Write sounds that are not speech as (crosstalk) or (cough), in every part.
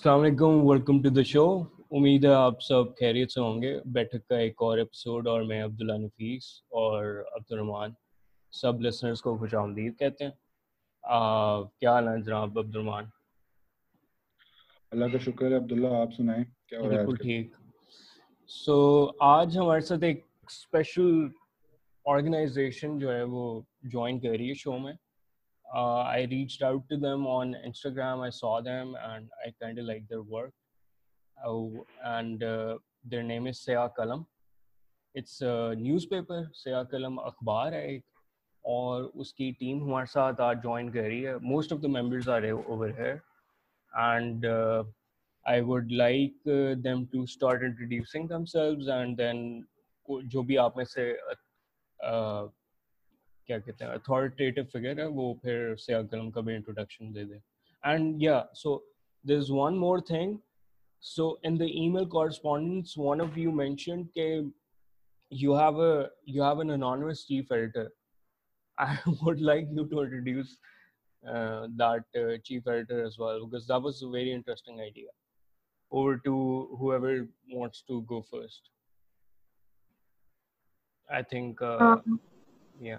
السلام علیکم welcome to the show امید ہے آپ سب خیریت سے ہوں گے بیٹھک کا ایک اور ایپیسوڈ اور میں عبداللہ نفیس اور عبد الرحمٰن سب لسنرس کو خوش آمدید کہتے ہیں کیا حال ہے جناب عبد الرحمٰن اللہ کا شکر ہے عبداللہ آپ سنائیں کیا بالکل ٹھیک سو آج ہمارے ساتھ ایک اسپیشل آرگنائزیشن جو ہے وہ جوائن کر رہی ہے شو میں uh, I reached out to them I saw them and I kind of like their work. Oh, and uh, their name is Seya Kalam. It's a newspaper, Seya Kalam اخبار ہے ایک اور اس کی ٹیم ہمارے ساتھ آج جوائن کر رہی ہے most of the members are over here and I would like them to start selves and then جو بھی آپ میں سے کیا کہتے ہیں اتھارٹیٹو فگر ہے وہ پھر سیاہ قلم کا بھی انٹروڈکشن دے دیں اینڈ یا so there is one more thing so in the email correspondence one of you mention کہ you have a you have an anonymous chief editor I would like you to introduce that chief editor as well because that was a very interesting idea over to whoever wants to go first I think یا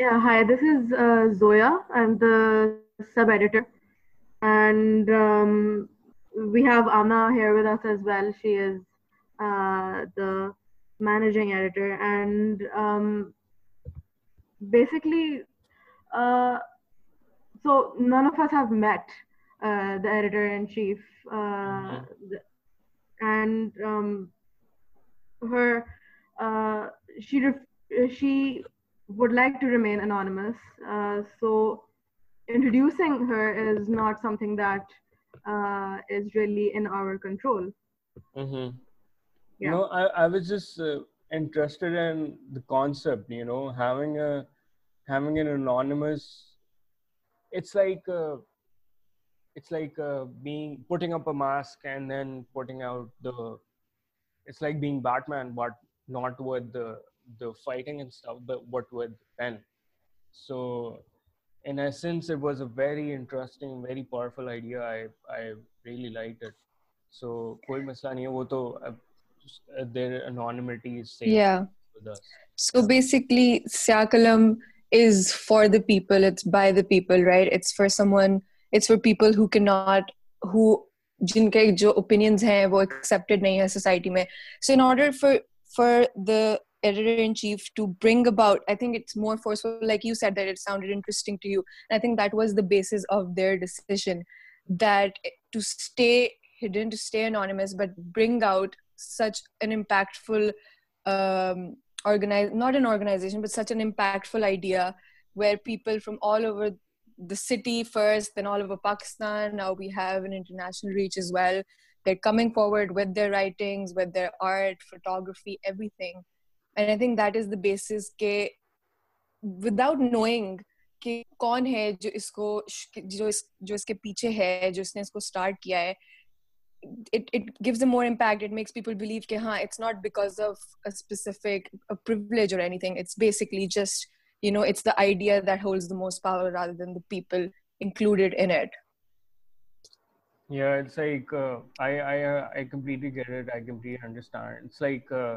Yeah, hi, this is uh, Zoya. I'm the sub editor. And um, we have Anna here with us as well. She is uh, the managing editor. And um, basically, uh, so none of us have met uh, the editor in chief. Uh, mm -hmm. And um, her, uh, she, she would to ream in sorting the fighting and stuff, but what with pen. So, in essence, it was a very interesting, very powerful idea. I I really liked it. So, कोई मसला नहीं है वो तो their anonymity is safe yeah. with us. So basically, Siakalam is for the people. It's by the people, right? It's for someone. It's for people who cannot who جنکے جو opinions ہیں وہ accepted نہیں ہیں سوسائٹی میں so in order for for the بیسٹنس nothing with writing and I think that is the basis کہ without knowing کہ کون ہے جو اس کو جو اس جو اس کے پیچھے ہے جو اس نے اس کو اسٹارٹ کیا ہے it it gives a more impact it makes people believe کہ ہاں it's not because of specific privilege or anything it's basically just you know it's the idea that holds the most power rather than the people included in it Yeah, it's like uh, I I uh, I completely get it. I completely understand. It's like uh,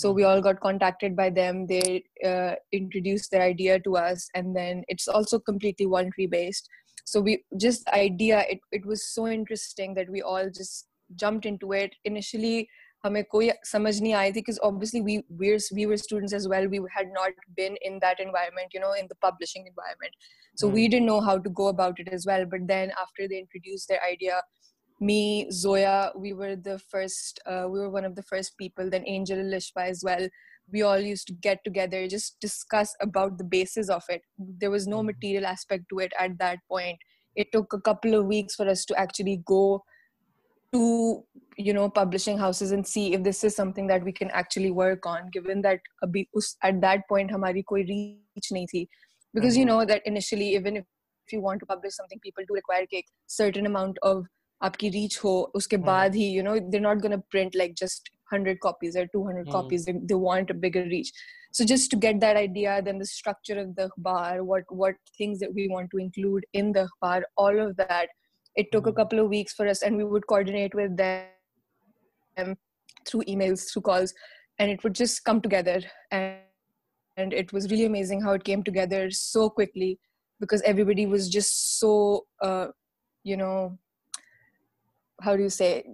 so we all get contact by them there there I so interesting ہمیں کوئی سمجھ نہیں آئی تکلیئرمینٹ publishing so we didn't know how to go about well but then after ہماری reach نہیں تھی because آپ کی ریچ ہو اس کے ہاں۔ بعد ہی you know they not gonna print like just hundred copies two hundred copies they want bigger reach so just to get that idea then the structure of the اخبار what what things we want to include in the اخبار all of that it took a couple of weeks for us and we would coordinate with them through E mills through calls and it would just come together and it was really amazing how it came together so quickly because every body was just so you know نہیں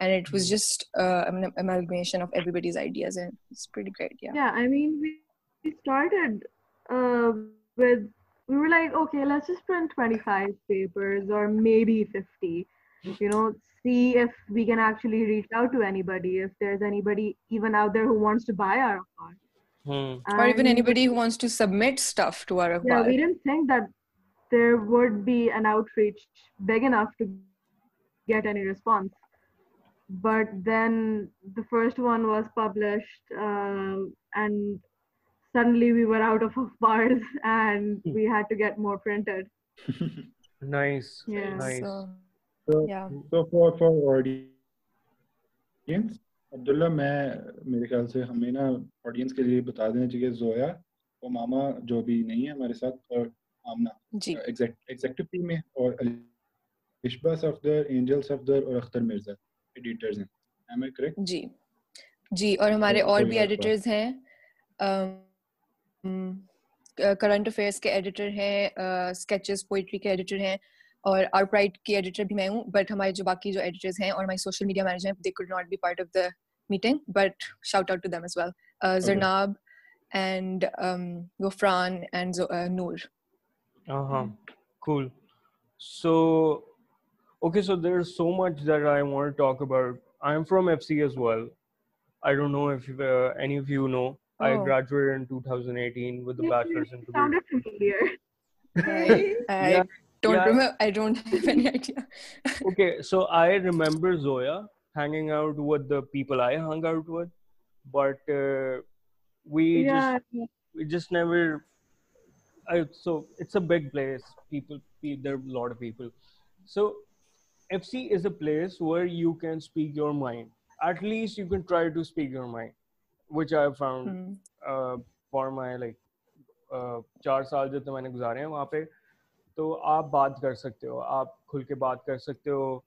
ہمریٹ واج جسٹنڈ first one was publish ماما جو بھی نہیںامب جی۔ اور Akhtar editors ہیں کرنٹ افیئرس کے ایڈیٹر ہیں اسکیچز پوئٹری کے ایڈیٹر ہیں اور آر رائٹ کی ایڈیٹر بھی میں ہوں بٹ ہمارے جو باقی جو ایڈیٹرز ہیں اور ہمارے سوشل میڈیا مینیجر ہیں they could not be part of the meeting but shout out to them as well Zarnab and Ghufran and Noor ہاں cool so okay so there so much that I want talk about I am from F C as well I don't know if any of you know people I hang out but just nervous so F C is a place where you can speak your mind at least you can try to speak mind Hmm. Uh, like uh, چار سال جو میں نے گزارے ہیں وہاں پہ تو آپ بات کر سکتے ہو آپ کھل کے بات کر سکتے ہو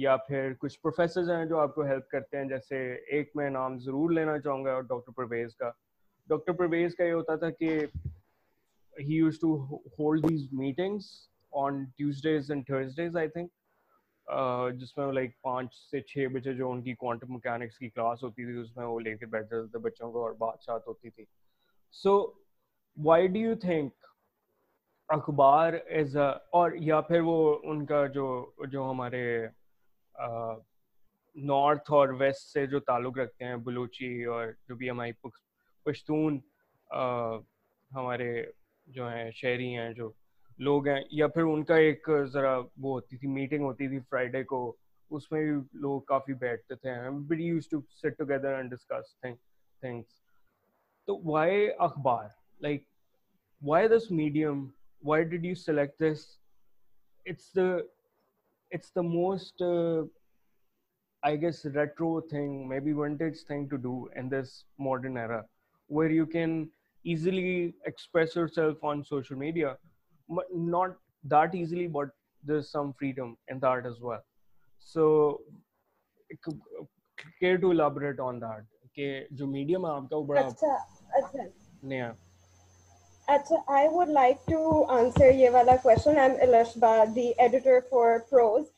یا پھر کچھ پروفیسرز ہیں جو آپ کو ہیلپ کرتے ہیں جیسے ایک میں نام ضرور لینا چاہوں گا ڈاکٹر پرویز کا ڈاکٹر پرویز کا یہ ہوتا تھا کہ he use to hold these meetings on Tuesdays and Andes I think جس میں لائک پانچ سے چھ بجے جو ان کی کوانٹم مکینکس کی کلاس ہوتی تھی اس میں وہ لے کے بیٹھ جاتے تھے بچوں کو اور بات چات ہوتی تھی so why do you think Akhbar as a اور یا پھر وہ ان کا جو جو ہمارے نارتھ اور ویسٹ سے جو تعلق رکھتے ہیں بلوچی اور جو بھی ہماری پشتون ہمارے جو ہیں شہری ہیں جو لوگ ہیں یا پھر ان کا ایک ذرا وہ ہوتی تھی میٹنگ ہوتی تھی فرائیڈے کو اس میں بھی لوگ کافی بیٹھتے تھے easily express yourself on social media not that that that easily but there's some freedom in as well so care to elaborate on medium اچھا I I would like to answer یہ والا question I'm Alshaba the editor for prose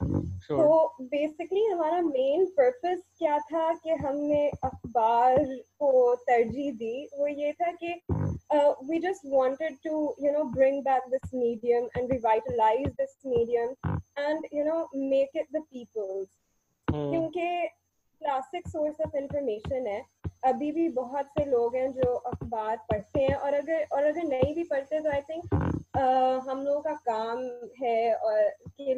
تو basically ہمارا main purpose کیا تھا کہ ہم نے اخبار کو ترجیح دی وہ یہ تھا کہ uh, we just wanted to you know bring back this this medium medium and revitalize you know make it the people's mediums کیونکہ کلاسک سورس آف انفارمیشن ہے ابھی بھی بہت سے لوگ ہیں جو اخبار پڑھتے ہیں اور اگر اور اگر نہیں بھی پڑھتے تو آئی تھنک ہم لوگوں کا کام ہے اور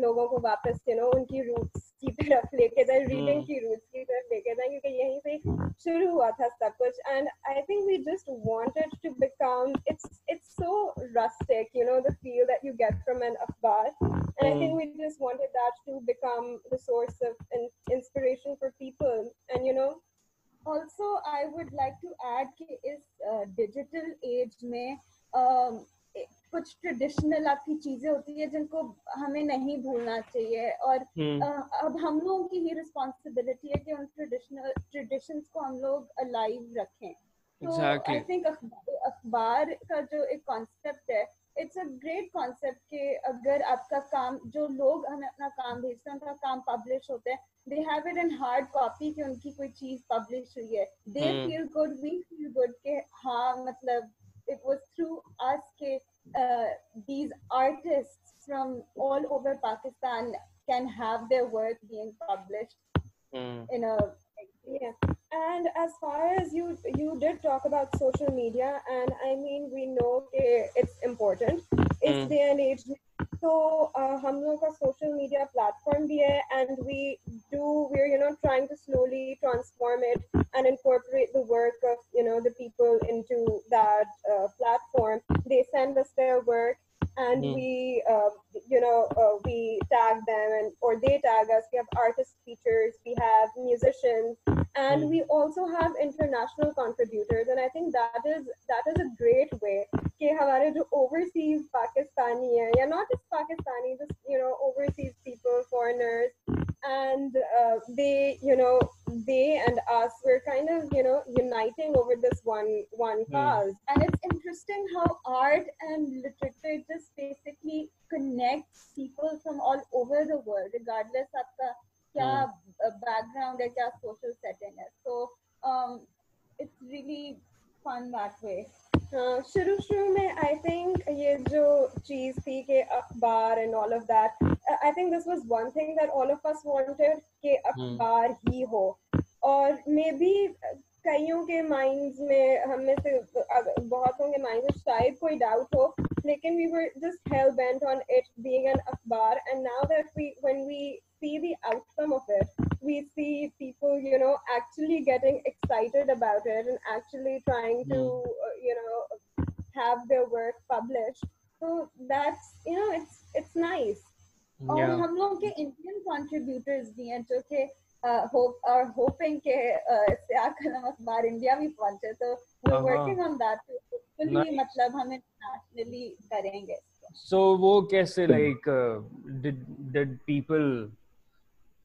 لوگوں کو واپس یو نو ان کی روٹس کی طرف لے کے جائیں ریڈنگ کی روز کی طرف لے کے جائیں کیونکہ یہیں سے شروع ہوا تھا سب کچھ and I think we just wanted to become it's it's so rustic you know the feel that you get from an اخبار and I think we just wanted that to become the source of inspiration for people and you know also I would like to add کہ اس digital age میں کچھ traditional آپ کی چیزیں ہوتی ہیں جن کو ہمیں نہیں بھولنا چاہیے اور اب ہم لوگوں کی ہی رسپانسبلٹی ہے کہ ان ٹریڈیشنل ٹریڈیشنس کو ہم لوگ الائیو رکھیں تو آئی تھنک اخبار کا جو ایک کانسیپٹ ہے اٹس اے گریٹ کانسیپٹ کہ اگر آپ کا کام جو لوگ ہمیں اپنا کام بھیجتے ہیں ان کا کام پبلش ہوتا ہے they have it and hard copy کہ ان کی کوئی چیز پبلش ہوئی ہے they feel good we feel good کہ ہاں مطلب تو ہم لوگوں کا سوشل میڈیا پلیٹفارم بھی ہے پلیٹفارم اینڈ میوزیشنل گریٹ وے کہ ہمارے جو اوورسیز پاکستانی ہیں یا not just Pakistani just you know overseas people foreigners and they you know they and us were kind of you know uniting over this one one cause and it's interesting how art and literature just basically connect people from all over the world regardless آپ کا کیا back ground ہے کیا social setting ہے so it's really fun that way شروع شروع میں I think یہ جو چیز تھی کہ اخبار and all of that I think this was one thing that all of us wanted کہ اخبار ہی ہو اور مے بی کئیوں کے مائنڈز میں ہم میں سے بہتوں کے مائنڈ میں شاید کوئی ڈاؤٹ ہو لیکن we were just hell bent on it being an اخبار and now that we when we جو قلم اخبار انڈیا بھی پہنچے تو ہم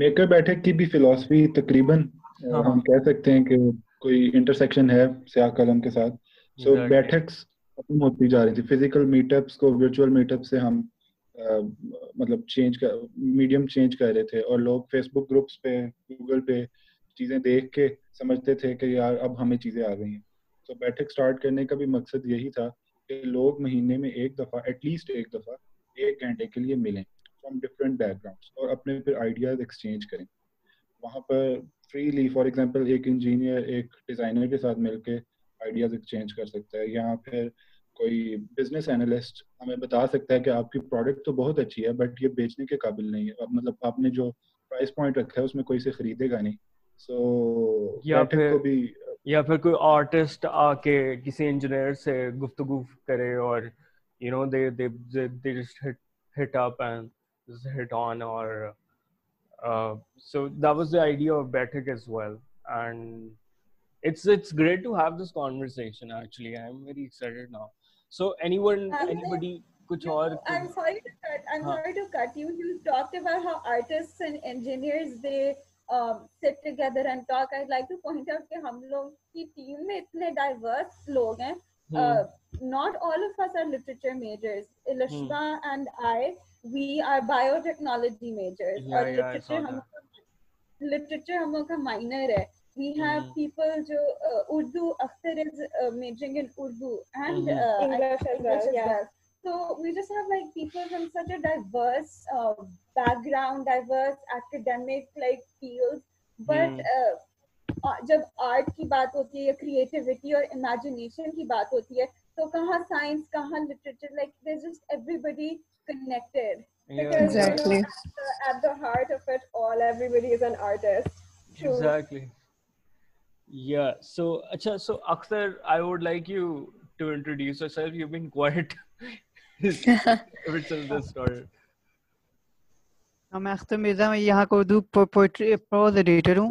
میکر بیٹھک کی بھی فلسفی تقریباً ہاں ہاں ہم کہہ سکتے ہیں کہ کوئی انٹرسیکشن ہے سیاہ قلم کے ساتھ سو بیٹھکس ختم ہوتی جا رہی تھی فزیکل میٹ میٹ اپس کو ورچوئل سے ہم مطلب چینج کر میڈیم چینج کر رہے تھے اور لوگ فیس بک گروپس پہ گوگل پہ چیزیں دیکھ کے سمجھتے تھے کہ یار اب ہمیں چیزیں آ گئی ہیں تو بیٹھک اسٹارٹ کرنے کا بھی مقصد یہی تھا کہ لوگ مہینے میں ایک دفعہ ایٹ لیسٹ ایک دفعہ ایک گھنٹے کے لیے ملیں فرام ڈفرنٹ بیک گراؤنڈس اور اپنے پھر آئیڈیاز ایکسچینج کریں وہاں پر فریلی فار ایگزامپل ایک انجینئر ایک ڈیزائنر کے ساتھ مل کے آئیڈیاز ایکسچینج کر سکتا ہے یا پھر کوئی بزنس انالسٹ ہمیں بتا سکتا ہے کہ آپ کی پروڈکٹ تو بہت اچھی ہے بٹ یہ بیچنے کے قابل نہیں ہے مطلب آپ نے جو پرائز پوائنٹ رکھا ہے اس میں کوئی سے خریدے گا نہیں سو یا پھر بھی یا پھر کوئی آرٹسٹ آ کے کسی انجینئر سے گفتگو کرے اور you know they they they just hit hit up and hit on or uh, so that was the idea of Betic as well and it's it's great to have this conversation actually i'm very excited now so anyone I'm anybody kuch no, aur i'm sorry to cut, i'm huh. sorry to cut you you talked about how artists and engineers they um, sit together and talk i'd like to point out کہ ہم لوگ کی team میں اتنے diverse لوگ ہیں ناڈیسرا literature ہم اردو جب آرٹ کی بات ہوتی ہے یا کریٹیوٹی اور امیجنیشن کی بات ہوتی ہے تو کہاں سائنس کہاں literature like there just everybody connected میں اختر مرزا میں یہاں کو اردو پروز ایڈیٹر ہوں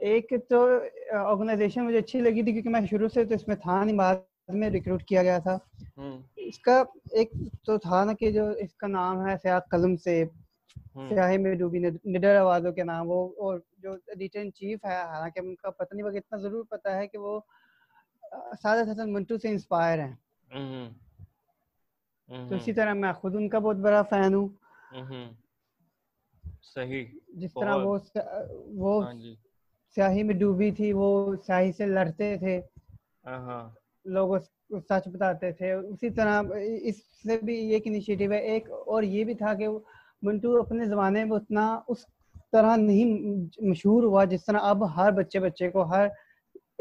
ایک تو آرگنائزیشن مجھے اچھی لگی تھی کیونکہ میں اتنا ضرور سے انسپائر ہیں تو اسی طرح میں خود ان کا بہت بڑا فین ہوں جس طرح وہ سیاہی میں ڈوبی تھی وہ سیاہی سے لڑتے تھے ہاں، ہاں۔ لوگ سچ بتاتے تھے اسی طرح اس سے بھی ایک انیشیٹو ہے ایک اور یہ بھی تھا کہ منٹو اپنے زمانے میں اتنا اس طرح نہیں مشہور ہوا جس طرح اب ہر بچے بچے کو ہر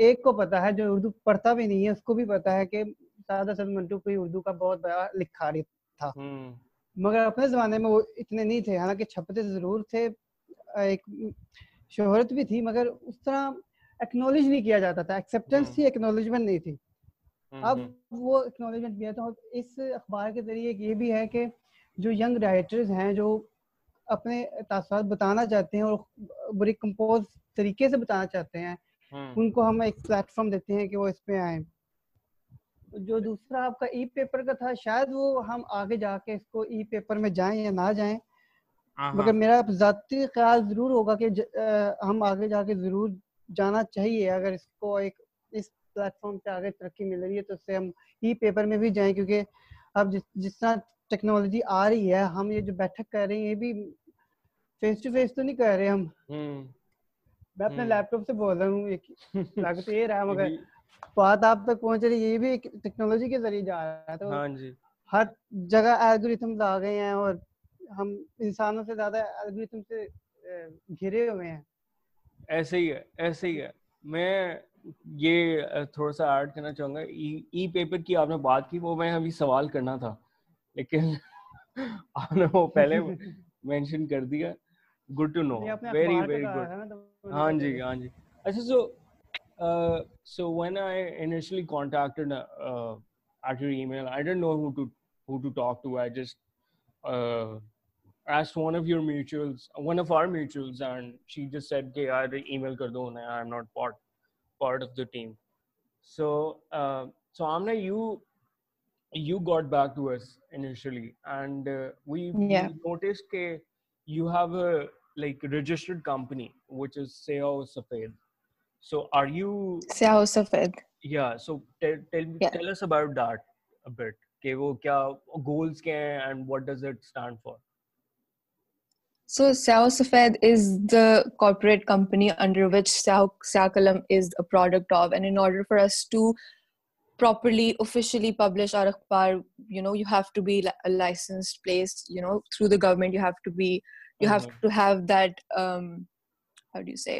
ایک کو پتا ہے جو اردو پڑھتا بھی نہیں ہے اس کو بھی پتا ہے کہ سادہ سد منٹو کوئی اردو کا بہت بڑا لکھا رہی تھا مگر اپنے زمانے میں وہ اتنے نہیں تھے حالانکہ چھپتے ضرور تھے ایک شہرت بھی تھی مگر اس طرح ایکنالج نہیں کیا جاتا تھا ایکسیپٹنس تھی ایکنالجمنٹ نہیں تھی اب وہ ایکنالجمنٹ کیا تو اس اخبار کے ذریعے یہ بھی ہے کہ جو ینگ رائٹرز ہیں جو اپنے تاثرات بتانا چاہتے ہیں اور بری کمپوز طریقے سے بتانا چاہتے ہیں ان کو ہم ایک پلیٹ فارم دیتے ہیں کہ وہ اس پہ آئیں جو دوسرا آپ کا ای پیپر کا تھا شاید وہ ہم آگے جا کے اس کو ای پیپر میں جائیں یا نہ جائیں مگر میرا ذاتی خیال ضرور ہوگا کہ ہم آگے جا کے ضرور جانا چاہیے اگر اس کو ایک اس پلیٹ فارم سے آگے ترقی مل رہی ہے تو اس سے ہم ای پیپر میں بھی جائیں کیونکہ اب جس جس طرح ٹیکنالوجی آ رہی ہے ہم یہ جو بیٹھک کر رہے ہیں یہ بھی فیس ٹو فیس تو نہیں کر رہے ہم میں اپنے لیپ ٹاپ سے بول رہا ہوں (laughs) لاگت یہ رہا مگر بات آپ تک پہنچ رہی ہے یہ بھی ٹیکنالوجی کے ذریعے جا رہا ہے تو ہاں جی۔ ہر جگہ الگوریتھمز آ گئے ہیں اور ہم انسانوں سے زیادہ الگوریتم سے گھرے ہوئے ہیں ایسے ہی ہے ایسے ہی ہے میں یہ تھوڑا سا ایڈ کرنا چاہوں گا ای پیپر کی آپ نے بات کی وہ میں ابھی سوال کرنا تھا لیکن (laughs) آپ نے وہ پہلے مینشن کر دیا good to know very very good ہاں جی ہاں جی اچھا so so when I initially contacted at your email I don't know who to talk to I just asked one of your mutuals, one of our mutuals, and she just said, "Hey, I email kar do na, I'm not part part of the team." So, uh, so Amna, you you got back to us initially, and uh, we, yeah. we noticed that you have a like registered company, which is Seo Safed. So, are you Seo Safed? Yeah. So, tell tell yeah. tell us about that a bit. Okay, what goals and what does it stand for? So سیاح سفید is the corporate company which سیاو سیاہ کلم is product of properly officially publish are licence place through the government you have to be you have that see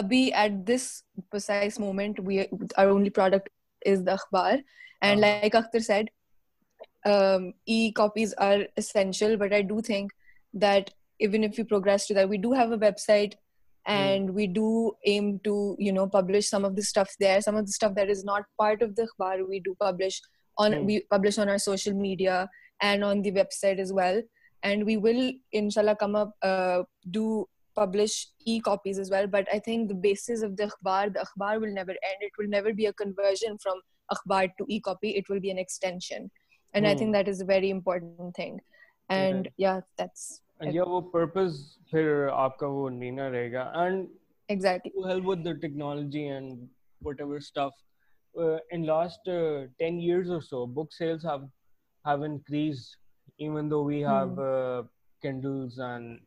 ابھی at this precise moment we are only product is the اخبار and like Akhtar said e copies are essential but I do think that even if you progress to that we do have a website and we do aim to you know publish some of the stuff there some of the stuff that is not part of the اخبار we do publish on we publish on our social media and on the website as well and we will ان شاء اللہ come up do publish e copies as well but i think the basis of the akhbar the akhbar will never end it will never be a conversion from akhbar to e copy it will be an extension and hmm. i think that is a very important thing and yeah, yeah that's and your yeah, purpose phir aapka wo neena rahega and exactly to help with the technology and whatever stuff uh, in last uh, 10 years or so book sales have have increased even though we have hmm. uh, kindles and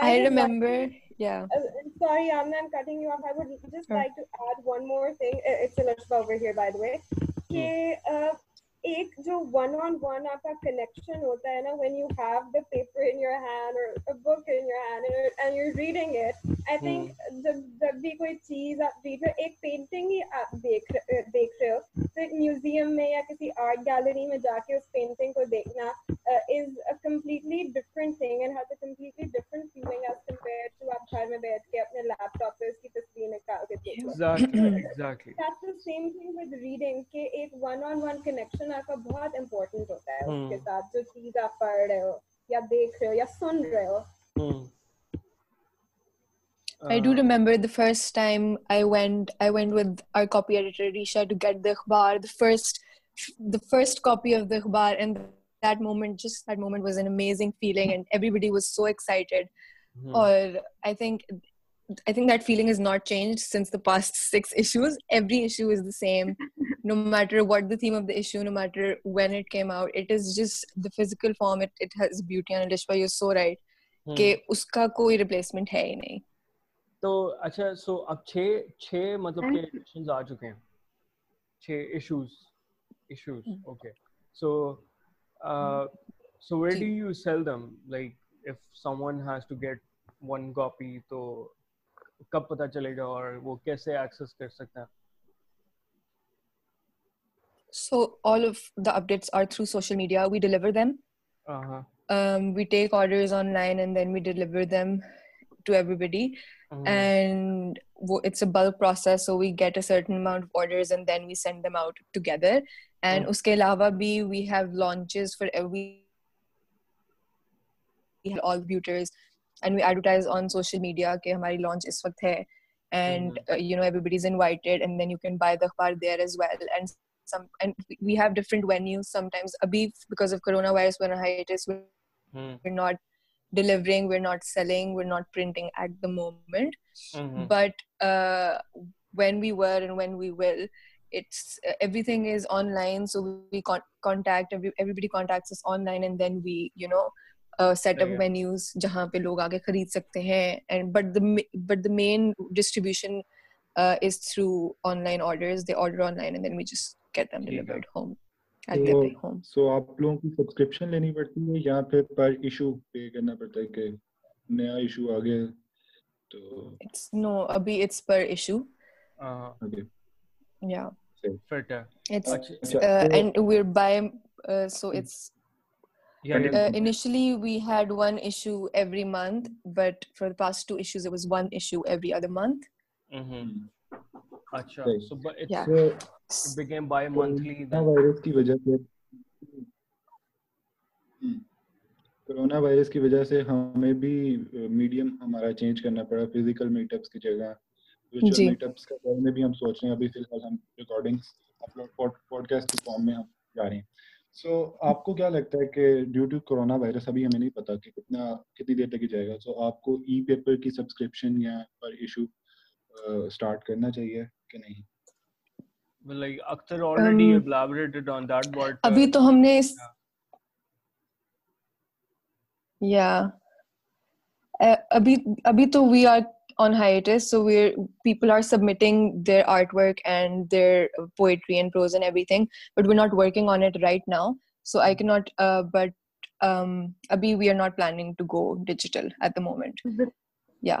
sorry ٹوٹ more sad way ایک جو one on one آپ کا connection ہوتا ہے نا when you have the paper in your hand اور book in your hand and you reading it I think جب جب بھی کوئی چیز آپ ریڈ رہے ایک پینٹنگ ہی آپ دیکھ دیکھ رہے ہو تو ایک میوزیم میں یا کسی آرٹ گیلری میں جا کے اس پینٹنگ کو دیکھنا is a completely different thing and has a completely different feeling as compare to آپ گھر میں بیٹھ کے اپنے لیپ ٹاپ پہ اس کی تصویر نکال کے دیکھ لو سیم تھنگ ود ریڈنگ کہ ایک ون آن ون کنیکشن آپ کا بہت امپورٹینٹ ہوتا ہے اس کے ساتھ جو چیز آپ پڑھ رہے ہو یا دیکھ رہے ہو یا سن رہے ہو I do remember the first time I went I went with I copy editor Risha to get the اخبار the first the first copy of the اخبار اینڈ دیٹ مومنٹ جس that moment was an amazing feeling and every body was so excited اور I think I think that feeling has not changed since the past six issues. Every issue is the same, no matter what the theme of the issue, no matter when it came out. It is just the physical form. It, it has beauty and a why You're so right. Hmm. uska koi replacement hai nahi. So, achha, so ab chhe, chhe matlab ke editions aa chuke hain. Chhe issues. Issues, hmm. okay. So, uh, so where do you sell them? Like, if someone has to get one copy, to کب پتا چلے گا اور وہ کیسے Axis کر سکتا ہے so all of the updates are through social media we deliver them we take orders online and then we deliver them to everybody and وہ it's a bulk process so we get a certain amount of orders and then we send them out together and اس کے علاوہ بھی we have launches for every all buyers and we advertise on social media کہ ہماری launch اس وقت ہے and you know everybody is invited and then you can buy the اخبار there as well and we have different venues sometimes ابھی because of corona virus one high it is we're not delivering we're not selling we're not printing at the moment but when we were and when we well it's everything is online so we contact everybody contact on line and then we you know set up جہاں پہ لوگ آگے خرید سکتے ہیں but the main distribution is through on on line line order they and then we just get them delivered home so آپ لوگوں کی سبسکرپشن لینی پڑتی ہے یا پھر پر پر ایشو ایشو ایشو پے کرنا پڑتا ہے کہ نیا تو it's it's it's it's no ابھی یا fit and we buy so ہمیں بھی میڈیم ہمارا چینج کرنا پڑا رہے سو آپ کو کیا لگتا ہے کہ ڈیو ٹو کرونا وائرس ابھی ہمیں نہیں پتا کہ کتنا کتنی دیر تک جائے گا سو آپ کو ای پیپر کی سبسکرپشن یا پر ایشو اسٹارٹ کرنا چاہیے کہ نہیں ابھی تو ہم نے یا ابھی ابھی تو we are sure people are submitting and their poetry at the moment یا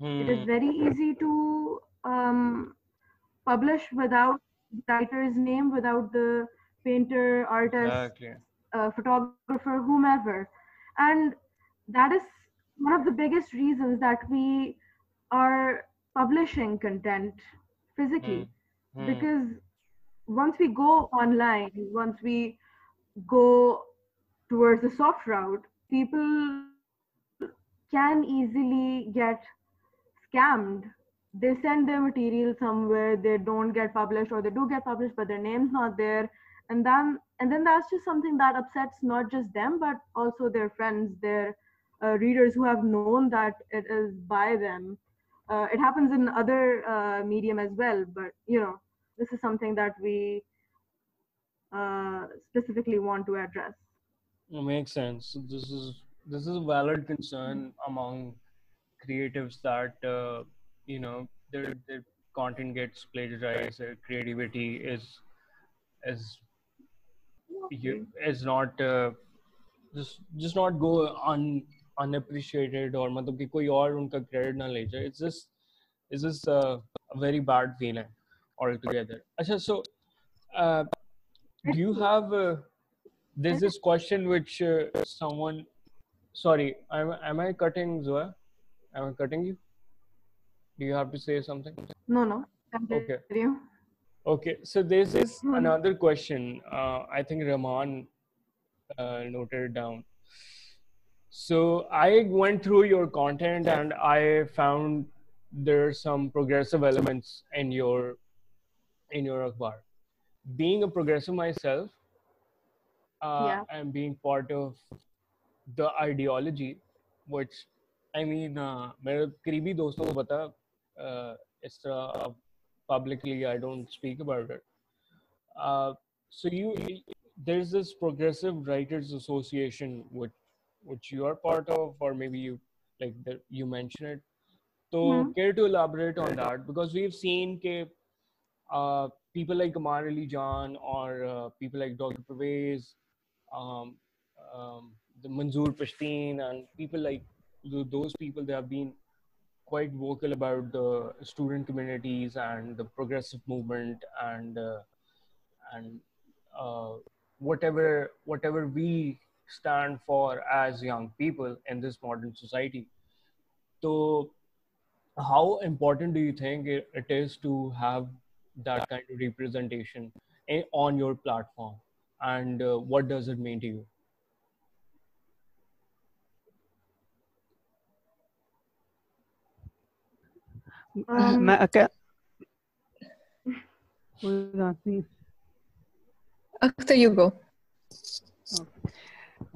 It is hmm. very easy to um, publish without the writer's name, without the painter, artist, uh, photographer, whomever. And that is one of the biggest reasons that we are publishing content physically. Hmm. Hmm. Because once we go online, once we go towards the soft route, people can easily get scammed. They send their material somewhere, they don't get published, or they do get published, but their name's not there. And then, and then that's just something that upsets not just them, but also their friends, their uh, readers who have known that it is by them. Uh, it happens in other uh, medium as well, but you know, this is something that we uh, specifically want to address. It makes sense. This is this is a valid concern among لے جائے بیڈ ہےچی so I went through your content and I found there are some programme اخبار ideal و آئی مین میرے قریبی دوستوں کو پتا اس طرح publicly I don't speak about it so you there is this progressive writers association which you are part of اور maybe you like you mention it to care to elaborate on that because we have seen کے people like Ammar Ali Jan اور people like doctor Pervez Manzoor Pashteen and people like those پیپینٹ vocal about student communities اینڈریس movement whatever whatever we stand for as young people in society تو how important have that representation platform and what does it mean um, Hold on. Akhtar, you go. Okay.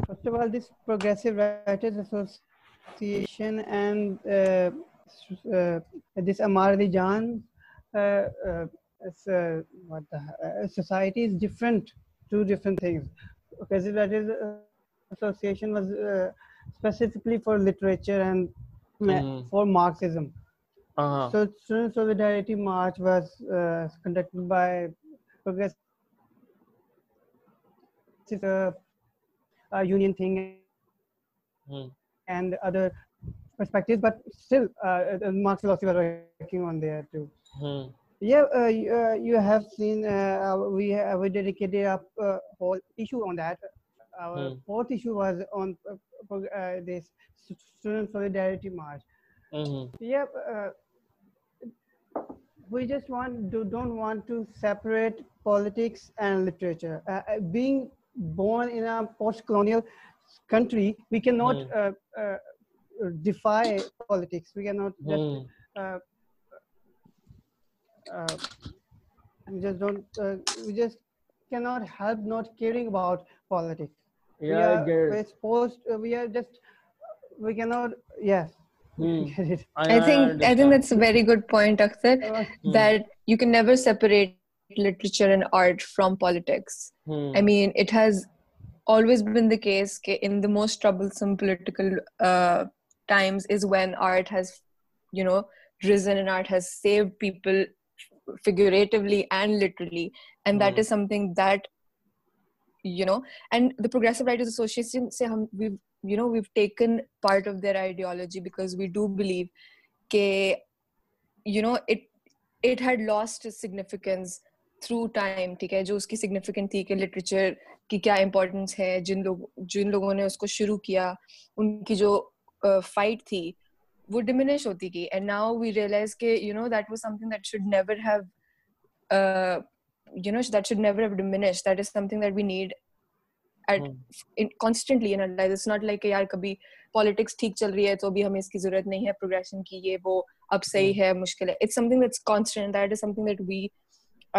First of all, this Progressive Writers Association and uh, uh, this Amar Ali Jan uh, uh, uh, what the, uh, society is different, two Uh -huh. So Student Solidarity March was uh, conducted by Progressive it's a, a union thing mm. and other perspectives, but still uh, the Marx philosophy was working on there too. Mm. Yeah, uh, you, uh, you have seen, uh, we, uh, we dedicated a uh, whole issue on that. Our mm. fourth issue was on uh, uh, this Student Solidarity March. Mm -hmm. Yeah, uh, we just don't want to separate politics اینڈریچرن post colonial country we case we just کی not help not care Hmm. I, I think I, I think that's a very good point, Akhtar. Uh, hmm. That you can never separate literature and art from politics. Hmm. I mean, it has always been the case that in the most troublesome political uh, times is when art has, you know, risen and art has saved people figuratively and literally. And hmm. that is something that, you know, and the Progressive Writers Association say we you know we've taken part of their ideology because we do believe کہ you know it it had lost significance through time ٹھیک ہے جو اس کی significant تھی کہ literature کی کیا importance ہے جن لوگ جن لوگوں نے اس کو شروع کیا ان کی جو فائٹ تھی وہ ڈمینش ہوتی گئی اینڈ ناؤ وی ریئلائز کہ you know that was something that should never have you know that should never have diminish that is something that we need constantly analyse it's not like یار کبھی politics ٹھیک چل رہی ہے تو بھی ہمیں اس کی ضرورت نہیں ہے پروگریشن کی یہ وہ اب صحیح ہے مشکل ہے it's something that's constant that is something that we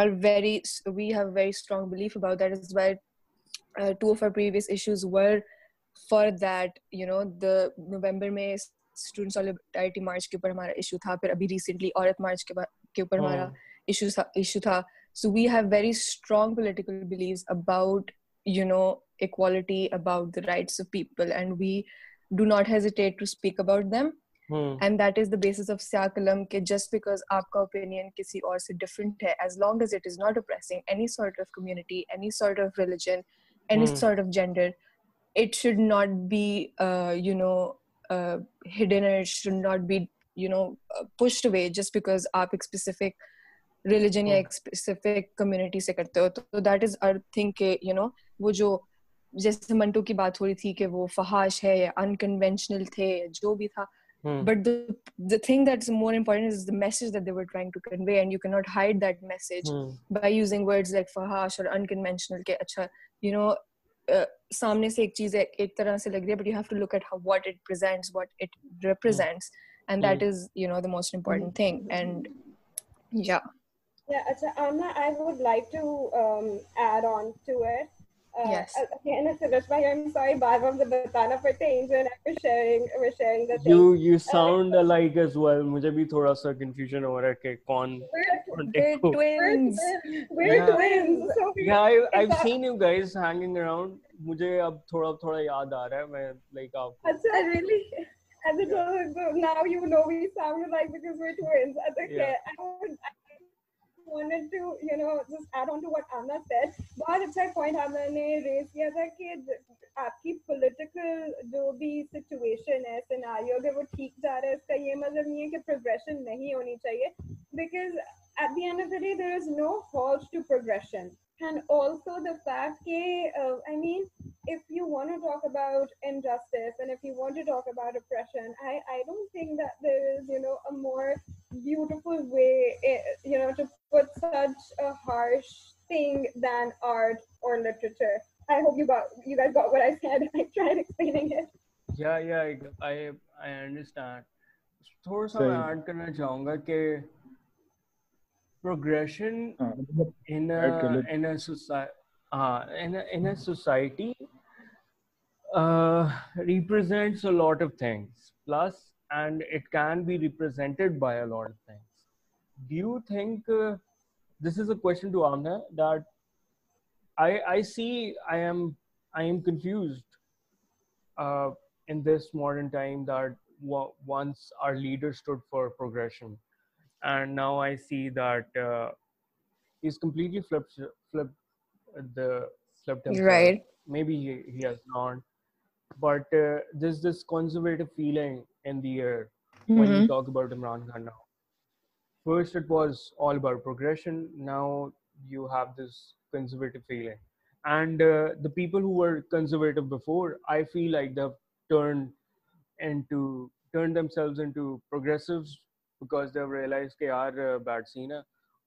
are very we have very strong belief about that is why two of our previous issues were for that you know the November میں student solidarity march کے اوپر ہمارا issue تھا پھر ابھی recently عورت مارچ کے اوپر ہمارا ایشو تھا so we have very strong political beliefs about you know equality about the rights of people and we do not hesitate to speak about them and that is the basis of Siyah Qalam کہ just because آپ کا opinion کسی اور سے different ہے as long as it is not oppressing any sort of community any sort of religion any sort of gender it should not be you know hidden should not be you know pushed way just because آپ ایک specific religion یا ایک specific community سے کرتے ہو تو that is uh think کہ you know وہ وہ جو جیسے منٹو کی بات ہو رہی تھی کہ فحاش ہے سامنے سے ایک طرح سے Uh, yes. Okay, and Mr. I'm sorry, Bhav, I'm the batana for things, and I'm sharing, I'm sharing the You, thing. you sound uh, alike as well. Mujhe bhi thoda sa confusion over hai ke kaun. We're twins. We're, we're yeah. twins. So we're, yeah, I, I've seen that, you guys hanging around. Mujhe ab thoda thoda yaad aa raha hai. Main like aap. That's it, really. And the yeah. now you know we sound alike because we're twins. That's okay. Yeah. I would, I progression نہیں ہونی چاہیے beautiful way, you know, to put such a harsh thing than art or literature. I hope you got you guys got what I said. I tried explaining it. Yeah, yeah, I I, I understand. تھوڑا سا میں add کرنا چاہوں گا کہ progression ہاں society represents lot of things plus and it can be represented by a lot of things. Do you think uh, this is a question to Amna that I I see I am I am confused uh, in this modern time that w- once our leader stood for progression, and now I see that uh, he's completely flipped flipped the flipped himself. Right. Maybe he, he has not. But uh, there's this conservative feeling in the air mm-hmm. when you talk about Imran Khan now. First, it was all about progression. Now you have this conservative feeling. And uh, the people who were conservative before, I feel like they've turned into turned themselves into progressives because they've realized they are a bad scene.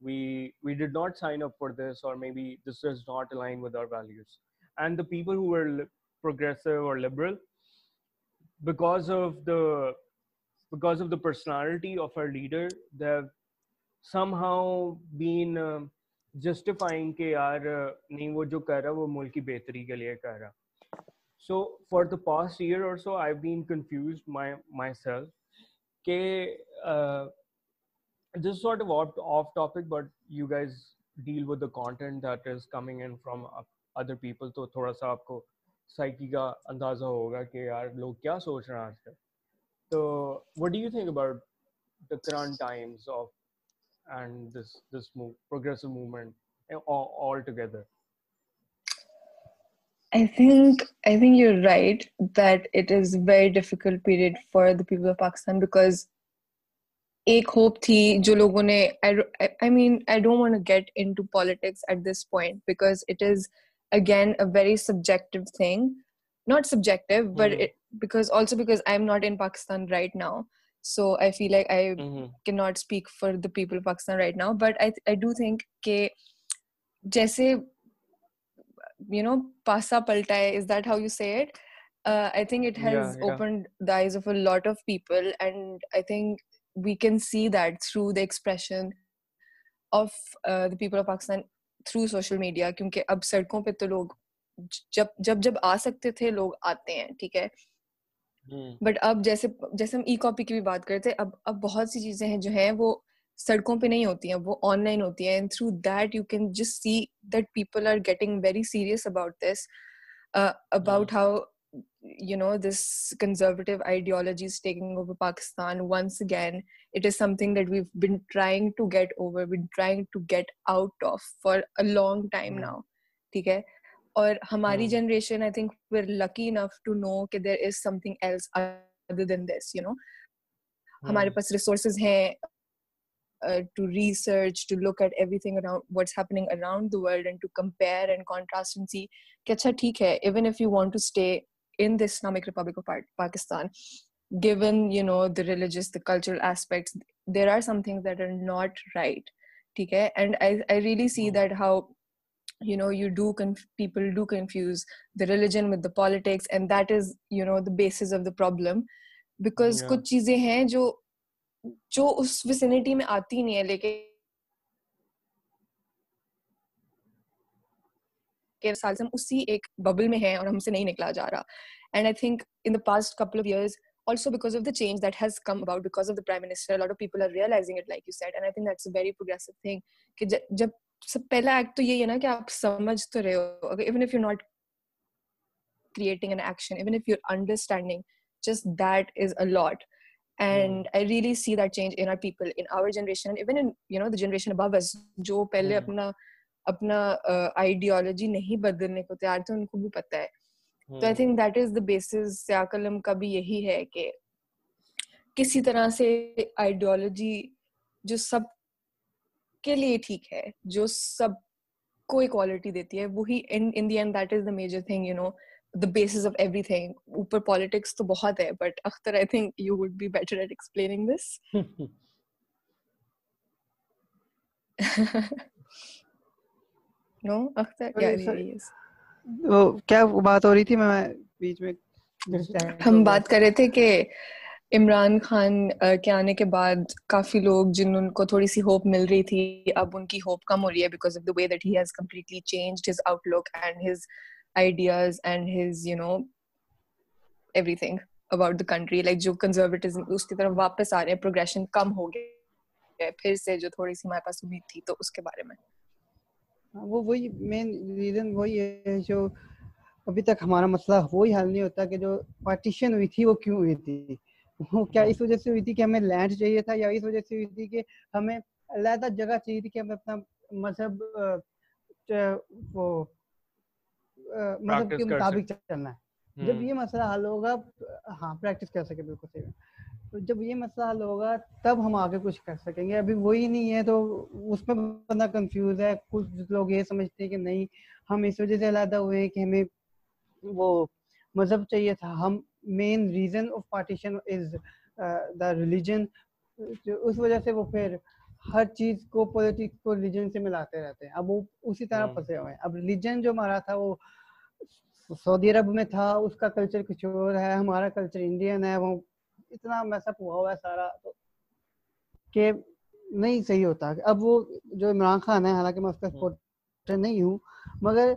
We, we did not sign up for this, or maybe this does not align with our values. And the people who were li- progressive or liberal, because of the because of the personality of our leader کہ یار نہیں وہ جو کہہ رہا وہ ملک کی بہتری کے لیے کہہ رہا so for the past year اور جس what of topic but you guys deal with the content that is coming other people تو تھوڑا سا آپ کو سائیکی کا اندازہ ہوگا کہ یار لوگ کیا سوچ رہے ہیں آج کل تو what do you think about the current times of and this this progressive movement all together I think I think you're right that it is a very difficult period for the people of Pakistan because ایک hope تھی جو لوگوں نے I mean I don't want to get into politics at this point because it is again a very subject not subject bits now so I feel I not for the public جیسے پلٹا ہے lot of people and I think we can see through the people through social media کیونکہ اب سڑکوں پہ تو لوگ جب جب جب آ سکتے تھے لوگ آتے ہیں ٹھیک ہے بٹ اب جیسے جیسے ہم ای کاپی کی بھی بات کرتے اب اب بہت سی چیزیں ہیں جو ہیں وہ سڑکوں پہ نہیں ہوتی ہیں وہ آن لائن ہوتی ہیں and through that you can just see that people are getting very serious about this about how long اور ہماری generation lucky enough to know ہمارے پاس ریسورسز ہیں politics that is no base of the problem because کچھ چیزیں ہیں جو جو اس ویسنٹی میں آتی نہیں ہے لیکن کہ سال سے ایک ببل میں ہیں اور ہم سے نہیں نکلا جا رہا and I think in the past couple of years کہ جب سب پہلا ایکٹ تو یہی ہے نا کہ آپ سمجھ تو رہے ہو lot and I really see that change people generation جو پہلے اپنا اپنا آئیڈیالوجی نہیں بدلنے کو تیار تھے ان کو بھی پتا ہے تو I think that is the کا بھی یہی ہے کہ کسی طرح سے آئیڈیالوجی جو سب کے لیے ٹھیک ہے جو سب کو اکوالٹی دیتی ہے وہی in the and that is the major thing you know the base of everything اوپر پالیٹکس تو بہت ہے but Akhtar I think you would be better at explaining this no Akhtar یعنی وہ کیا بات ہو رہی تھی میں بیچ میں ہم بات کر رہے تھے کہ عمران خان کے آنے کے بعد کافی لوگ جنہوں کو تھوڑی سی ہوپ مل رہی تھی اب ان کی ہوپ کم ہو رہی ہے because of the way that he has completely changed his outlook and his ideas and his you know everything about the country like جو کنزرویٹیزم اس کی طرف واپس آ رہے ہیں پروگرشن کم ہو گیا پھر سے جو تھوڑی سی ہمارے پاس امید تھی تو اس کے بارے میں ہاں، وہ وہی مین ریزن وہی ہے جو ابھی تک ہمارا مسئلہ وہی حل نہیں ہوتا کہ جو پارٹیشن ہوئی تھی وہ کیوں ہوئی تھی وہ کیا اس وجہ سے ہوئی تھی کہ ہمیں لینڈ چاہیے تھا یا اس وجہ سے ہوئی تھی کہ ہمیں علیحدہ جگہ چاہیے تھی کہ ہمیں اپنا مذہب وہ مذہب کے مطابق چلنا ہے جب یہ مسئلہ حل ہوگا ہاں پریکٹس کر سکے بالکل صحیح جب یہ مسئلہ حل ہوگا تب ہم آگے کچھ کر سکیں گے ابھی وہی نہیں ہے تو اس میں بندہ کنفیوز ہے کچھ لوگ یہ سمجھتے ہیں کہ نہیں ہم اس وجہ سے علیحدہ ہوئے ہیں کہ ہمیں وہ مذہب چاہیے تھا ہم main reason of partition is the religion اس وجہ سے وہ پھر ہر چیز کو پولیٹکس کو ریلیجن سے ملاتے رہتے ہیں اب وہ اسی طرح ہاں۔ پھنسے ہوئے ہیں اب ریلیجن جو ہمارا تھا وہ سعودی عرب میں تھا اس کا کلچر کچھ اور ہے ہمارا کلچر انڈین ہے وہ اتنا میس اپ ہوا ہوا ہے سارا تو کہ نہیں صحیح ہوتا اب وہ جو عمران خان ہے حالانکہ میں اس کا سپورٹر نہیں ہوں مگر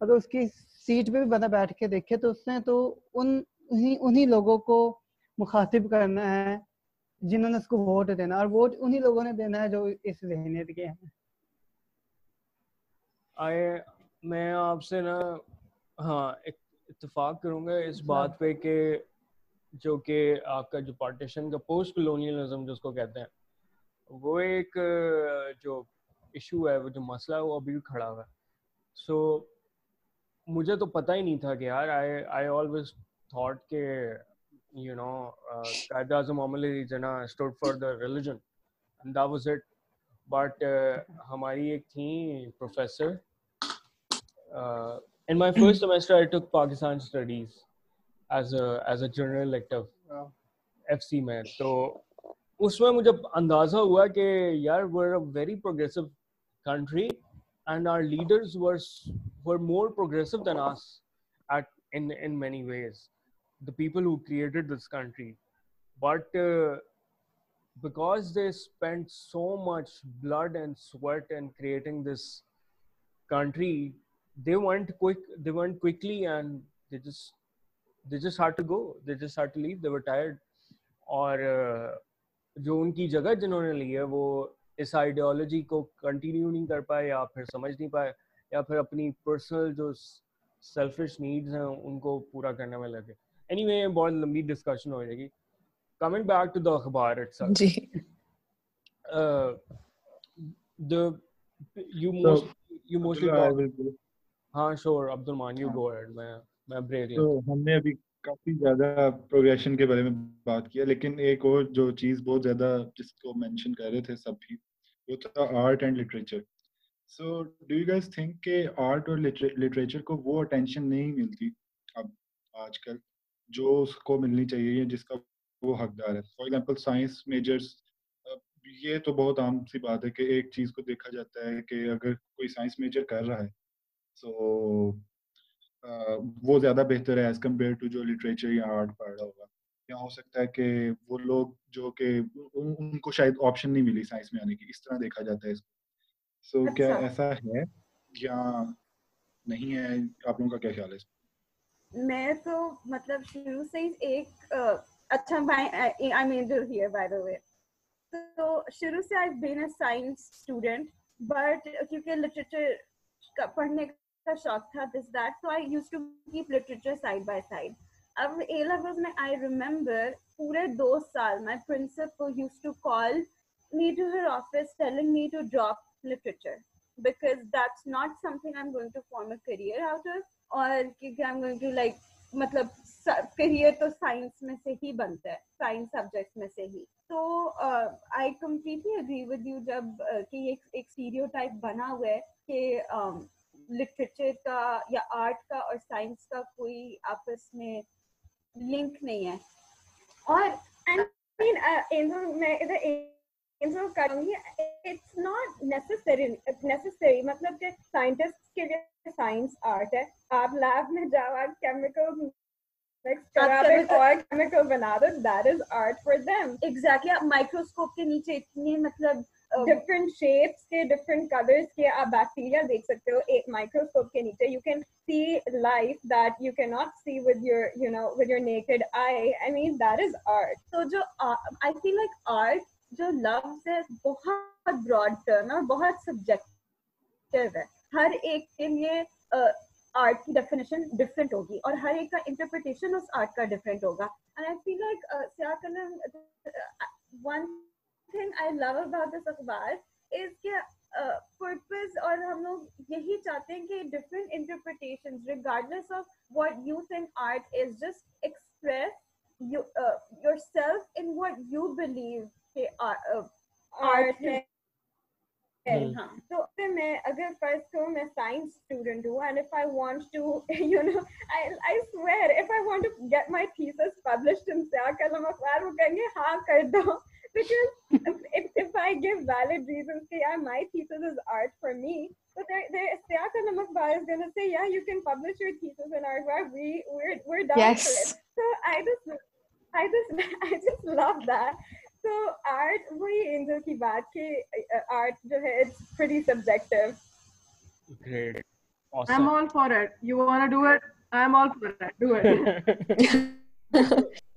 اگر اس کی سیٹ پہ بھی بندہ بیٹھ کے دیکھے تو اس نے تو ان انہی انہی لوگوں کو مخاطب کرنا ہے جنہوں نے اس کو ووٹ دینا اور ووٹ انہی لوگوں نے دینا ہے جو اس ذہنیت کے ہیں آئے میں آپ سے نا ہاں اتفاق کروں گا اس ہاں۔ بات پہ کہ جو کہ آپ کا جو پارٹیشن کا پوسٹ کلونیلزم جس کو کہتے ہیں وہ ایک جو ایشو ہے وہ جو مسئلہ ہے وہ ابھی بھی کھڑا ہوا ہے سو مجھے تو پتہ ہی نہیں تھا کہ یار آئی آئی آلویز تھاٹ کہ یو نو قائد اعظم عمل Jinnah stood for the religion the was it but ہماری ایک تھیں professor in my first semester I took Pakistan studies as as a general F C میں تو اس میں مجھے اندازہ ہوا کہ یار were a very progressive country and our leaders were more progressive than us at in in many ways the people who created this country but because they spend so much blood and sweat and creating this country they want quick they want quickly and they just جو ان کی جگہ جنہوں نے لی ہے وہ اس آئیڈیالوجی کو کنٹینیو نہیں کر پائے یا پھر سمجھ نہیں پائے یا پھر اپنی ان کو پورا کرنے میں لگے اینی وے بہت لمبی ڈسکشن ہو جائے گی اخبار جی۔ ہاں تو ہم نے ابھی کافی زیادہ کے بارے میں بات کیا لیکن ایک اور جو چیز بہت زیادہ جس کو مینشن کر رہے تھے سب بھی وہ تھا art and literature so do you think کہ آرٹ اور لٹریچر کو وہ اٹینشن نہیں ملتی اب آج کل جو اس کو ملنی چاہیے یا جس کا وہ حقدار ہے فار ایگزامپل سائنس میجرس یہ تو بہت عام سی بات ہے کہ ایک چیز کو دیکھا جاتا ہے کہ اگر کوئی سائنس میجر کر رہا ہے سو وہ زیادہ بہتر ہے ایز کمپیئر ٹو جو لٹریچر یا آرٹ پڑھ رہا ہوگا یا ہو سکتا ہے کہ وہ لوگ جو کہ ان کو شاید آپشن نہیں ملی سائنس میں آنے کی اس طرح دیکھا جاتا ہے اس کو سو کیا اچھا۔ ایسا ہے یا نہیں ہے آپ لوگوں کا کیا خیال ہے اس میں تو مطلب شروع سے ہی ایک اچھا I mean do hear by the way تو شروع سے I been a science student but کیونکہ لٹریچر پڑھنے کا شوق تھا this that so I use to keep literature side by side اب اے لیولس میں آئی ریمبر پورے دو سال my principal use to call me to her office telling me to drop literature because that's not something I am going to form a career out of اور کیونکہ I am going to like مطلب career تو science میں سے ہی بنتا ہے science subject میں سے ہی تو I completely agree with you جب کہ ایک ایک سیریو ٹائپ بنا ہوا ہے کہ لٹریچر کا یا آرٹ کا اور سائنس کا کوئی آپس میں مطلب آپ لیب میں جاو مائکروسکوپ کے نیچے اتنے مطلب ڈفرنٹ شیپس کے ڈفرنٹ کلرس کے آپ بیکٹیریا دیکھ سکتے ہو ایک مائکروسکوپ کے نیچے you can see life that you can not see with your you know with your naked eye I mean that is art تو جو آئی فیل لائک آرٹ جو لفظ ہے بہت براڈ ٹرم ہے اور بہت سبجیکٹو ہے ہر ایک کے لیے آرٹ کی ڈیفینیشن ڈفرینٹ ہوگی اور ہر ایک کا انٹرپریٹیشن اس آرٹ کا ڈفرینٹ ہوگا اینڈ آئی فیل لائک سیاہ ون کہ پرپز uh, اور ہم لوگ یہی چاہتے ہیں کہ interpretation regardless of what what you you think art art is just express yourself in blue ہے hmm. ہاں. تو میں میں اگر فرض کروں سائنس اسٹوڈنٹ ہوں and if if I I I want want to to you know swear get my published in سے آ اخبار وہ کہیں گے ہاں کر دو because if, if I give valid reasons, say, yeah, my thesis is art for me, but they Sayaka Namakbar is going to say, yeah, you can publish your thesis in art, we, we're, we're done yes. for it. So I just, I just, I just love that. So art, we angel ki baat ki, art, jo hai, it's pretty subjective. Great. Awesome. I'm all for it. You want to do it? I'm all for it. Do it.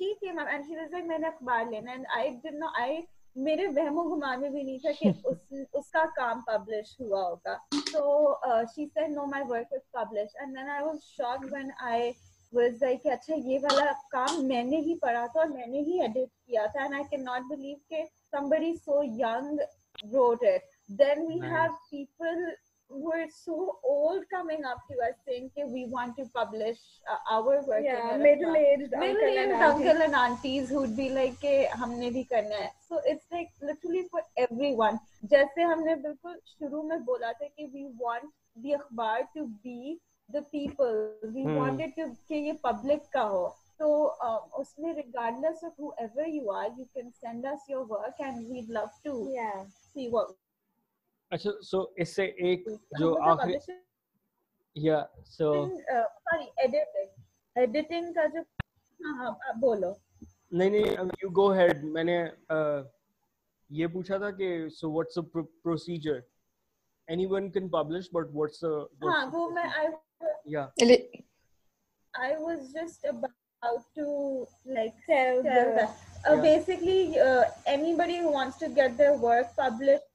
Ma'am and and and she was was was like like میں میں نے اخبار لینا آئی I I آئی ڈڈ نو نو میرے وہم و گمان بھی نہیں تھا کہ کہ (laughs) اس اس کا کام پبلش پبلش ہوا ہوگا said my work is then shock when اچھا یہ والا کام میں نے ہی ہی پڑھا تھا تھا اور میں نے ایڈٹ کیا and I can not believe کہ so young wrote it then we have people جیسے ہم نے بالکل شروع میں بولا تھا کہ وی وانٹ دی اخبار کا ہو تو اس میں اچھا سو اس سے ایک جو آخری یا سو ساری ایڈیٹنگ ایڈیٹنگ کا جو ہاں، ہاں، بولو نہیں نہیں یو گو ہیڈ میں نے یہ پوچھا تھا کہ so what's the procedure anyone can publish but what's ہاں وہ میں یا I was just about to like tell the basically anybody who wants to get their work publish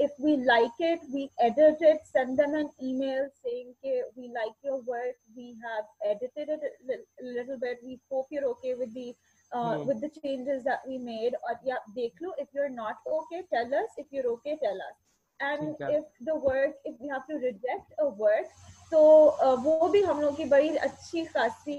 وہ بھی ہم لوگ کی بڑی اچھی خاصی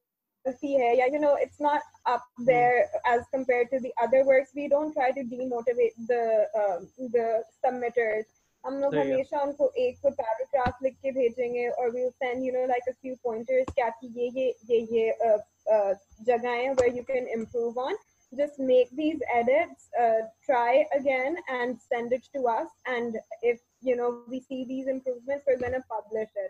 ہم لوگ ہمیشہ بھیجیں گے اور publish it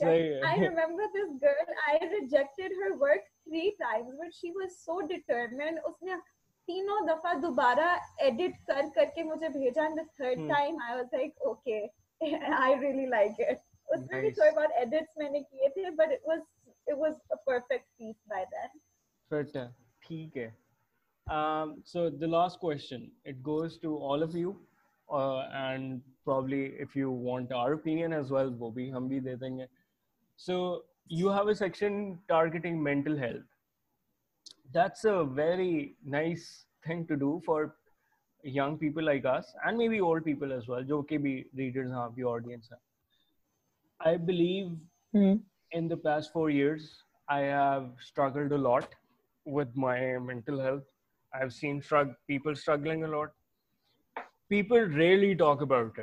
again. I remember this girl, I rejected her work three times, but she was so determined. Usne tino dafa dubara edit kar karke mujhe bheja and the third hmm. time I was like, okay, I really like it. Usne nice. bhi baar edits maine kiye the, but it was it was a perfect piece by then. Fit. ठीक है um, so the last question it goes to all of you uh, and probably if you want our opinion as well वो भी हम भी दे देंगे so you have a section very nice to do for یگلس ریئربر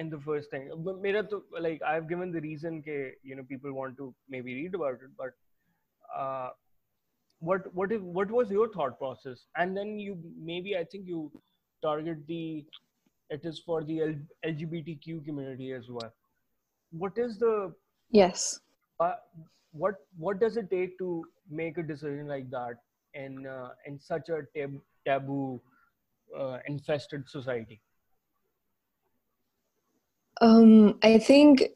in the first thing made to like i've given the reason that you know people want to maybe read about it but uh what what if what was your thought process and then you maybe i think you target the it is for the L- lgbtq community as well what is the yes uh, what what does it take to make a decision like that in uh, in such a tab- taboo uh, infested society ہمارا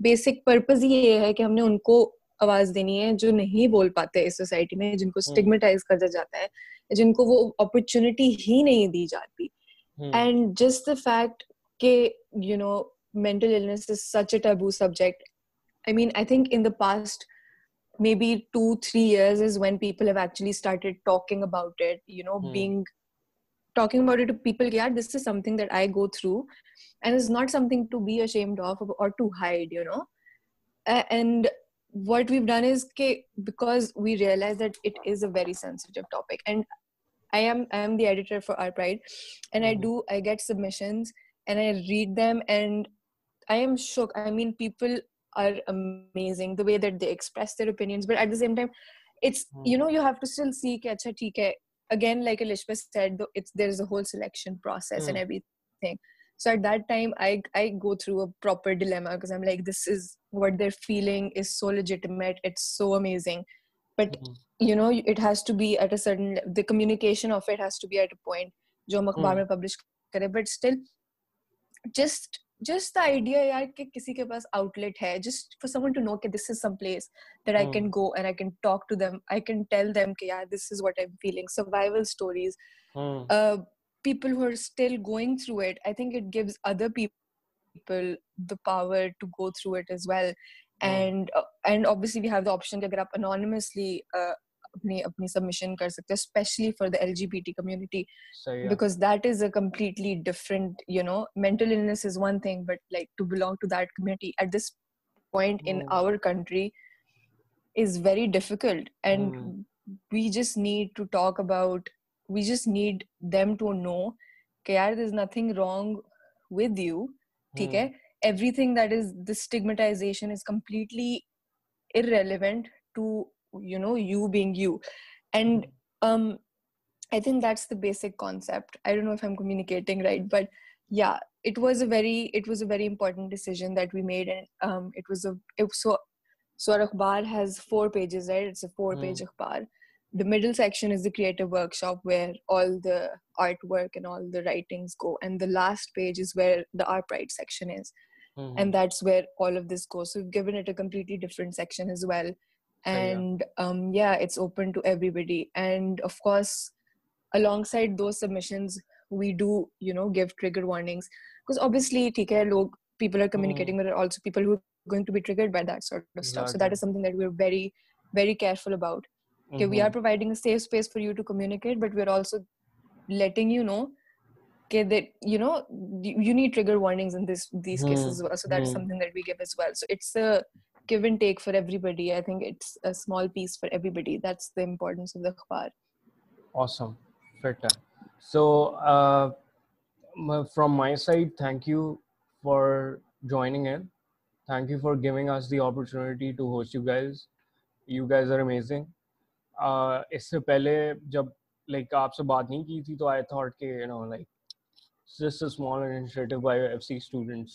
basic کہ ہم نے ان کو آواز دینی ہے جو نہیں بول پاتے اس سوسائٹی میں جن کو اسٹگمیٹائز کر دیا جاتا ہے جن کو وہ اپرچونیٹی ہی نہیں دی جاتی اینڈ جسٹ دا فیکٹ کہ you know mental subject I I mean think in the past through and is not something to be ashamed and what wait think we realise that it is اےری sensitive topic editor forward I do I get sub I read them and I mean are amazing the way that they express their opinions but at the same time it's mm. you know you have to still see theek hai. again like elizabeth said it's there's a whole selection process mm. and everything so at that time i i go through a proper dilemma because i'm like this is what they're feeling is so legitimate it's so amazing but mm-hmm. you know it has to be at a certain the communication of it has to be at a point jo mm. mein publish kare. but still just just the idea یار کہ کسی کے پاس outlet ہے just for some to know کہ this is some place that I can go and I can talk to them I can tell them کہ یار this is what I feeling survival stories people who are still going through it I think it gives other people the power to go through it as well and and obviously we have the option کہ اگر آپ انانمسلی اپنی اپنی submission کر سکتے ہیں especially for the L G B T community because that is is a completely different you know mental illness one thing but like to belong to that community at this point in our country is very difficult and we just need to talk about we just need them to know کہ are there's nothing wrong with you ٹھیک ہے everything that is is completely irrelevant to you know you being you and um i think that's the basic concept i don't know if i'm communicating right but yeah it was a very it was a very important decision that we made and um it was a it was so so our akhbar has four pages right it's a four mm. page akhbar the middle section is the creative workshop where all the artwork and all the writings go and the last page is where the art pride section is mm-hmm. and that's where all of this goes so we've given it a completely different section as well and yeah. um yeah it's open to everybody and of course alongside those submissions we do you know give trigger warnings because obviously take care log people are communicating mm. but also people who are going to be triggered by that sort of exactly. stuff so that is something that we're very very careful about okay mm -hmm. we are providing a safe space for you to communicate but we're also letting you know okay that you know you need trigger warnings in this these mm cases as well so that's mm something that we give as well so it's a give and take for everybody. I think it's a small piece for everybody. That's the importance of the khabar. Awesome. Fitta. So, uh, from my side, thank you for joining in. Thank you for giving us the opportunity to host you guys. You guys are amazing. Uh, اس سے پہلے جب like آپ سے بات نہیں کی تھی تو آئی تھاٹ کہ you know like just small initiative by F C students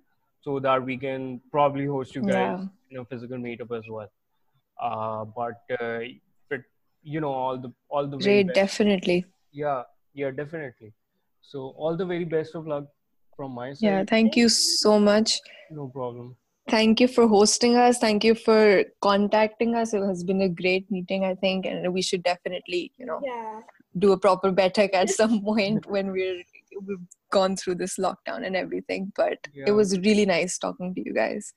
so that we can probably host you guys yeah. in a physical meetup as well. Uh, but uh, you know, all the all the great, definitely. Yeah, yeah, definitely. So all the very best of luck from my side. Yeah, thank you so much. No problem. Thank you for hosting us. Thank you for contacting us. It has been a great meeting, I think, and we should definitely, you know, yeah. do a proper better at some point when we're we've gone through this lockdown and everything but yeah. it was really nice talking to you guys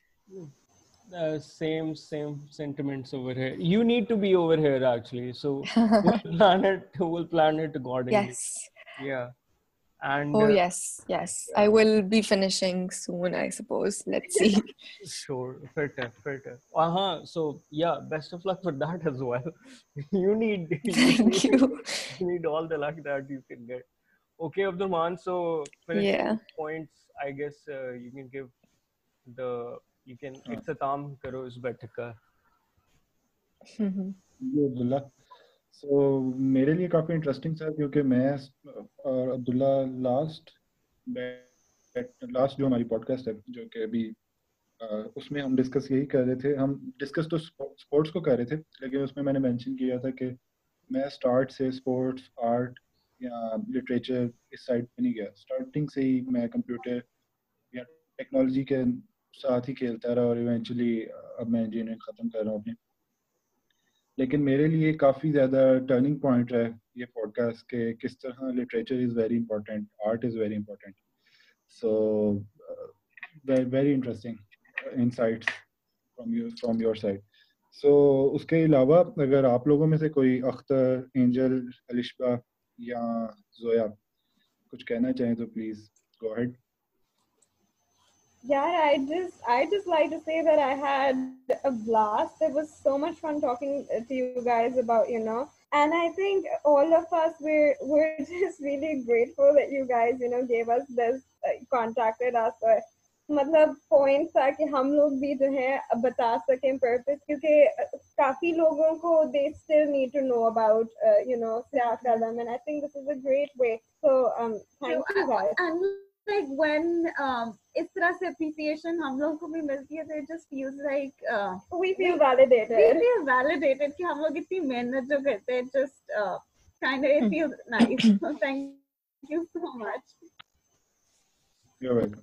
uh, same same sentiments over here you need to be over here actually so we'll plan it we'll plan it accordingly yes yeah and oh uh, yes yes yeah. i will be finishing soon i suppose let's see sure fitter fitter uh-huh so yeah best of luck for that as well you need thank you need, you. you need all the luck that you can get ہم ڈس یہی کر رہے تھے ہم discuss تو کر رہے تھے لیکن اس میں میں نے مینشن کیا تھا کہ میں لٹریچر اس سائڈ پہ نہیں گیا اسٹارٹنگ سے ہی میں کمپیوٹر یا ٹیکنالوجی کے ساتھ ہی کھیلتا رہا اور ایونچولی اب میں انجینئرنگ ختم کر رہا ہوں اپنے لیکن میرے لیے کافی زیادہ ٹرننگ پوائنٹ ہے یہ پوڈ کاسٹ کہ کس طرح literature is very important art is very important so very interesting from your side so اس کے علاوہ اگر آپ لوگوں میں سے کوئی اختر اینجل الشبہ یا زویا کچھ کہنا چاہیں تو پلیز گو ہیڈ یار I just I just like to say that I had a blast that was so much fun talking to you guys about you know and I think all of us were were just really grateful that you guys you know gave us this contacted us for مطلب point تھا کہ ہم لوگ بھی جو ہے بتا سکیں پرپز کیونکہ کافی لوگوں کو they still need to know about you know سیاف علم and I think this is a great way so thank you guys like when اس طرح سے اپریسیشن ہم لوگ کو بھی ملتی ہے تو it just feels like we feel validated we feel validated کہ ہم لوگ اتنی محنت جو کرتے ہیں just kind it feels nice thank you so much you welcome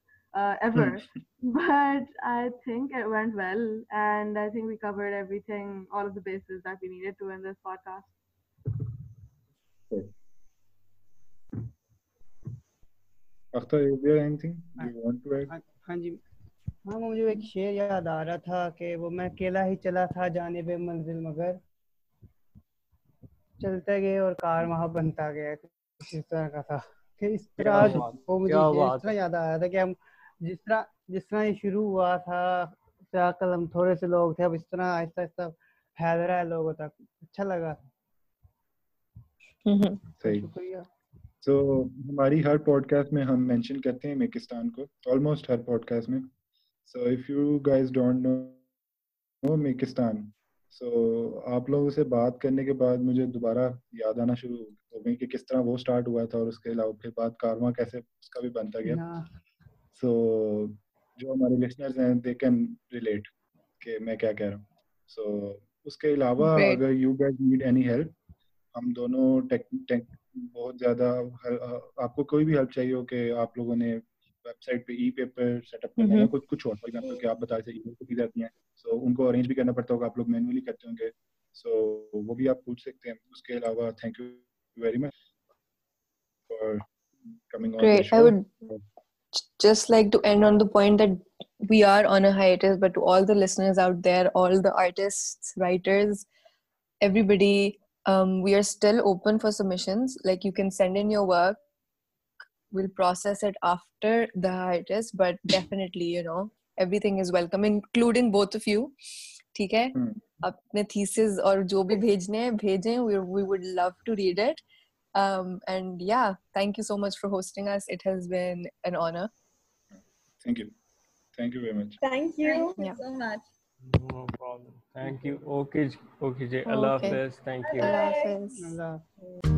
چلا تھا جانے پہ منزل مگر چلتے گئے اور کار وہاں بنتا گیا اتنا جس طرح جس طرح یہ شروع ہوا تھا سیاہ قلم تھوڑے سے لوگ تھے اب اس طرح آہستہ آہستہ پھیل رہا ہے لوگوں تک اچھا لگا صحیح تو ہماری ہر پوڈ کاسٹ میں ہم مینشن کرتے ہیں میکستان کو آلموسٹ ہر پوڈ کاسٹ میں so if you guys don't know know میکستان سو آپ لوگوں سے بات کرنے کے بعد مجھے دوبارہ یاد آنا شروع ہو گئی کہ کس طرح وہ اسٹارٹ ہوا تھا اور اس کے علاوہ پھر بات کارواں کیسے اس کا بھی بنتا گیا سو جو ہمارے لسنرز ہیں دے کین ریلیٹ کہ میں کیا کہہ رہا ہوں سو اس کے علاوہ اگر you get need any help ہم دونوں بہت زیادہ آپ کو کوئی بھی ہیلپ چاہیے ہو کہ آپ لوگوں نے ویب سائٹ پہ ای پیپر سیٹ اپ کرنا ہے mm-hmm. کچھ کچھ اور فار ایگزامپل کہ آپ بتا دیتے ہیں کو بھی جاتی ہیں سو ان کو ارینج بھی کرنا پڑتا ہوگا آپ لوگ مینولی کرتے ہوں گے سو وہ بھی آپ پوچھ سکتے ہیں اس کے علاوہ thank you very much for coming on great I just like جو بھیجنے اللہ حافظ تھینک یو